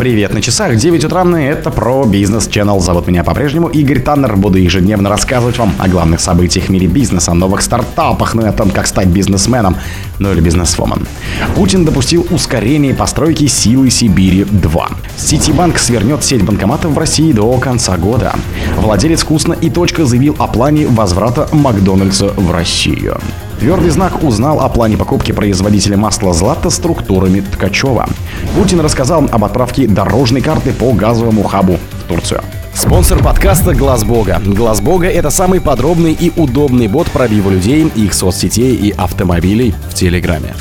Привет на часах, 9 утра, это про бизнес Channel. Зовут меня по-прежнему Игорь Таннер. Буду ежедневно рассказывать вам о главных событиях в мире бизнеса, о новых стартапах, ну и о том, как стать бизнесменом, ну или бизнесвомен. Путин допустил ускорение постройки силы Сибири-2. Ситибанк свернет сеть банкоматов в России до конца года. Владелец «Вкусно» и «Точка» заявил о плане возврата Макдональдса в Россию. Твердый знак узнал о плане покупки производителя масла «Злата» структурами Ткачева. Путин рассказал об отправке дорожной карты по газовому хабу в Турцию. Спонсор подкаста Глаз Бога. Глаз Бога это самый подробный и удобный бот пробива людей, их соцсетей и автомобилей в Телеграме.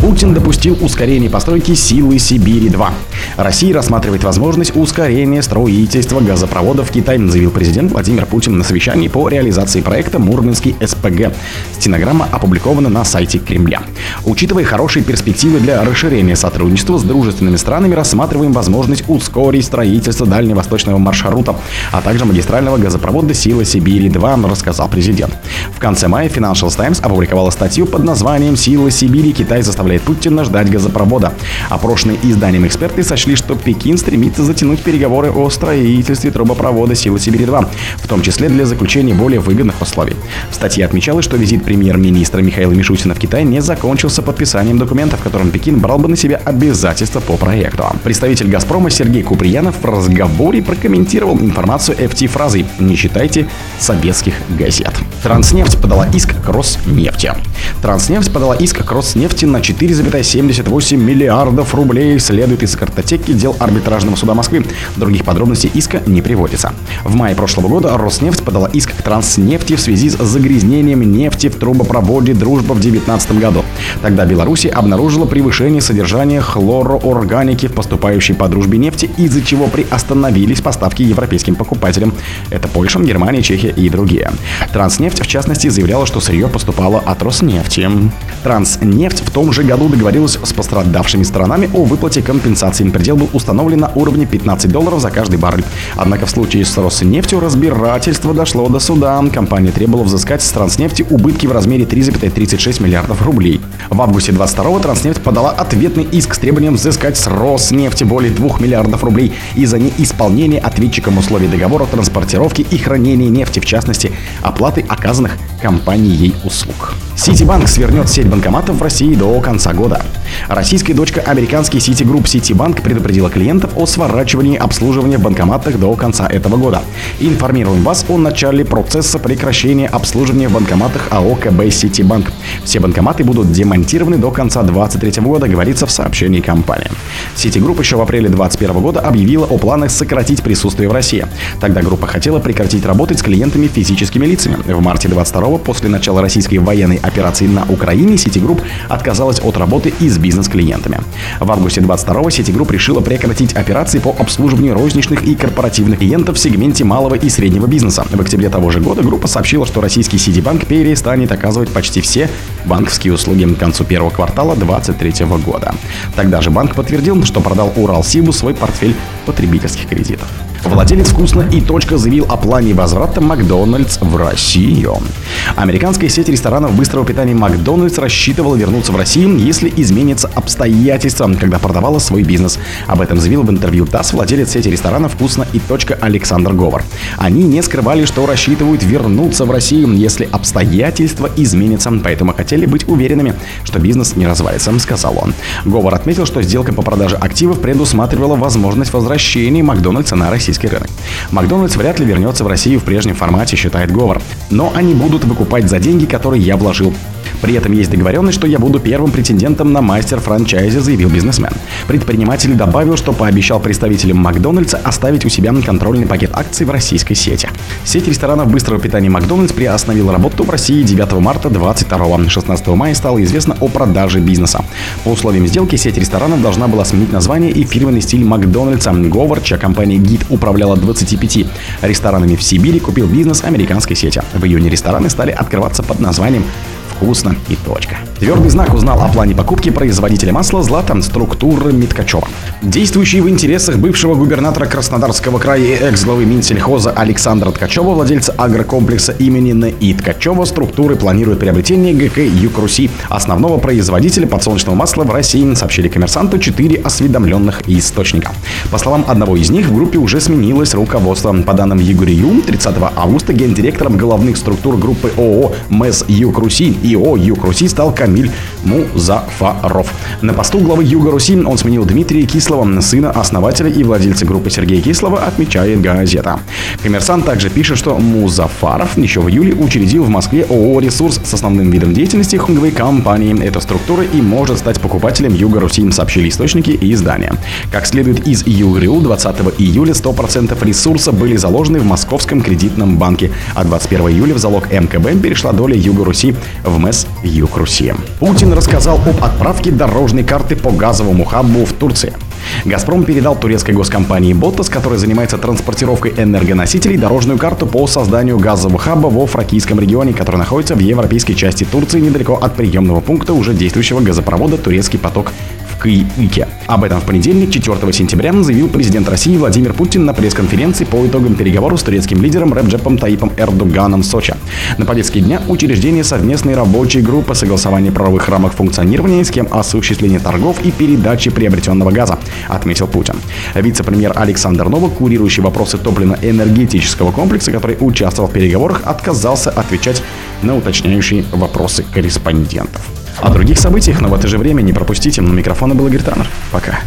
Путин допустил ускорение постройки силы Сибири-2. Россия рассматривает возможность ускорения строительства газопроводов в Китай, заявил президент Владимир Путин на совещании по реализации проекта Мурманский СПГ. Стенограмма опубликована на сайте Кремля. Учитывая хорошие перспективы для расширения сотрудничества с дружественными странами, рассматриваем возможность ускорить строительство дальневосточного маршрута, а также магистрального газопровода «Сила Сибири-2», рассказал президент. В конце мая Financial Times опубликовала статью под названием «Сила Сибири. Китай заставляет Путина ждать газопровода. Опрошенные изданием эксперты сочли, что Пекин стремится затянуть переговоры о строительстве трубопровода «Сила Сибири-2», в том числе для заключения более выгодных условий. В статье отмечалось, что визит премьер-министра Михаила Мишустина в Китай не закончился подписанием документа, в котором Пекин брал бы на себя обязательства по проекту. Представитель «Газпрома» Сергей Куприянов в разговоре прокомментировал информацию FT фразой «Не читайте советских газет». Транснефть подала иск к Роснефти. Транснефть подала иск к Роснефти на 4,78 миллиардов рублей, следует из картотеки дел арбитражного суда Москвы. Других подробностей иска не приводится. В мае прошлого года Роснефть подала иск к Транснефти в связи с загрязнением нефти в трубопроводе «Дружба» в 2019 году. Тогда Беларусь обнаружила превышение содержания хлороорганики в поступающей по дружбе нефти, из-за чего приостановились поставки европейским покупателям. Это Польша, Германия, Чехия и другие. Транснефть, в частности, заявляла, что сырье поступало от Роснефти. Транснефть в том же году договорилась с пострадавшими сторонами о выплате компенсации. Предел был установлен на уровне 15 долларов за каждый баррель. Однако в случае с Роснефтью разбирательство дошло до суда. Компания требовала взыскать с Транснефти убытки в размере 3,36 миллиардов рублей. В августе 22-го Транснефть подала ответный иск с требованием взыскать с Роснефти более 2 миллиардов рублей из-за неисполнения ответчиком условий договора транспортировки и хранения нефти, в частности, оплаты оказанных компанией услуг. Ситибанк свернет сеть банкоматов в России до конца года. Российская дочка американский Citigroup Citibank предупредила клиентов о сворачивании обслуживания в банкоматах до конца этого года. Информируем вас о начале процесса прекращения обслуживания в банкоматах АО КБ Citibank. Все банкоматы будут демонтированы до конца 2023 года, говорится в сообщении компании. Citigroup еще в апреле 2021 года объявила о планах сократить присутствие в России. Тогда группа хотела прекратить работать с клиентами физическими лицами. В марте 22 после начала российской военной операции на Украине Citigroup отказалась от работы и с бизнес-клиентами. В августе 22-го Citigroup решила прекратить операции по обслуживанию розничных и корпоративных клиентов в сегменте малого и среднего бизнеса. В октябре того же года группа сообщила, что российский Citibank перестанет оказывать почти все банковские услуги к концу первого квартала 2023 года. Тогда же банк подтвердил, что продал Уралсибу свой портфель потребительских кредитов. Владелец «Вкусно» и «Точка» заявил о плане возврата Макдональдс в Россию. Американская сеть ресторанов быстрого питания Макдональдс рассчитывала вернуться в Россию, если изменятся обстоятельства, когда продавала свой бизнес. Об этом заявил в интервью ТАСС владелец сети ресторанов «Вкусно» и «Точка» Александр Говор. Они не скрывали, что рассчитывают вернуться в Россию, если обстоятельства изменятся, поэтому хотели быть уверенными, что бизнес не развалится, сказал он. Говор отметил, что сделка по продаже активов предусматривала возможность возвращения Макдональдса на Россию российский рынок. Макдональдс вряд ли вернется в Россию в прежнем формате, считает Говор. Но они будут выкупать за деньги, которые я вложил. При этом есть договоренность, что я буду первым претендентом на мастер франчайзи, заявил бизнесмен. Предприниматель добавил, что пообещал представителям Макдональдса оставить у себя контрольный пакет акций в российской сети. Сеть ресторанов быстрого питания Макдональдс приостановила работу в России 9 марта 22 16 мая стало известно о продаже бизнеса. По условиям сделки сеть ресторанов должна была сменить название и фирменный стиль Макдональдса. Говор, чья компания ГИД управляла 25 ресторанами в Сибири, купил бизнес американской сети. В июне рестораны стали открываться под названием вкусно и точка. Твердый знак узнал о плане покупки производителя масла «Злата» структуры Миткачева. Действующий в интересах бывшего губернатора Краснодарского края и экс-главы Минсельхоза Александра Ткачева, владельца агрокомплекса имени Н.И. Ткачева, структуры планируют приобретение ГК «Юг Руси», основного производителя подсолнечного масла в России, сообщили коммерсанту четыре осведомленных источника. По словам одного из них, в группе уже сменилось руководство. По данным Югурию, 30 августа гендиректором головных структур группы ООО МЭС «Юг Руси» и ООО «Юг Руси» стал Камиль Музафаров. На посту главы Юга Руси он сменил Дмитрия Кислова, сына основателя и владельца группы Сергея Кислова, отмечает газета. Коммерсант также пишет, что Музафаров еще в июле учредил в Москве ООО «Ресурс» с основным видом деятельности хунговой компании. Эта структура и может стать покупателем Юга Руси, сообщили источники и издания. Как следует из ЮГРИУ, 20 июля 100% ресурса были заложены в Московском кредитном банке, а 21 июля в залог МКБ перешла доля Юга Руси в МЭС Юг Руси. Путин рассказал об отправке дорожной карты по газовому хабу в Турции. «Газпром» передал турецкой госкомпании «Ботас», которая занимается транспортировкой энергоносителей, дорожную карту по созданию газового хаба во Фракийском регионе, который находится в европейской части Турции недалеко от приемного пункта уже действующего газопровода «Турецкий поток» в Кыике. Об этом в понедельник, 4 сентября, заявил президент России Владимир Путин на пресс-конференции по итогам переговоров с турецким лидером Реджепом Таипом Эрдоганом в Сочи. На повестке дня учреждение совместной рабочей группы согласования правовых рамок функционирования, схем осуществления торгов и передачи приобретенного газа, отметил Путин. Вице-премьер Александр Новак, курирующий вопросы топливно-энергетического комплекса, который участвовал в переговорах, отказался отвечать на уточняющие вопросы корреспондентов. О других событиях, но в это же время не пропустите. На микрофона был Игорь Таннер. Пока.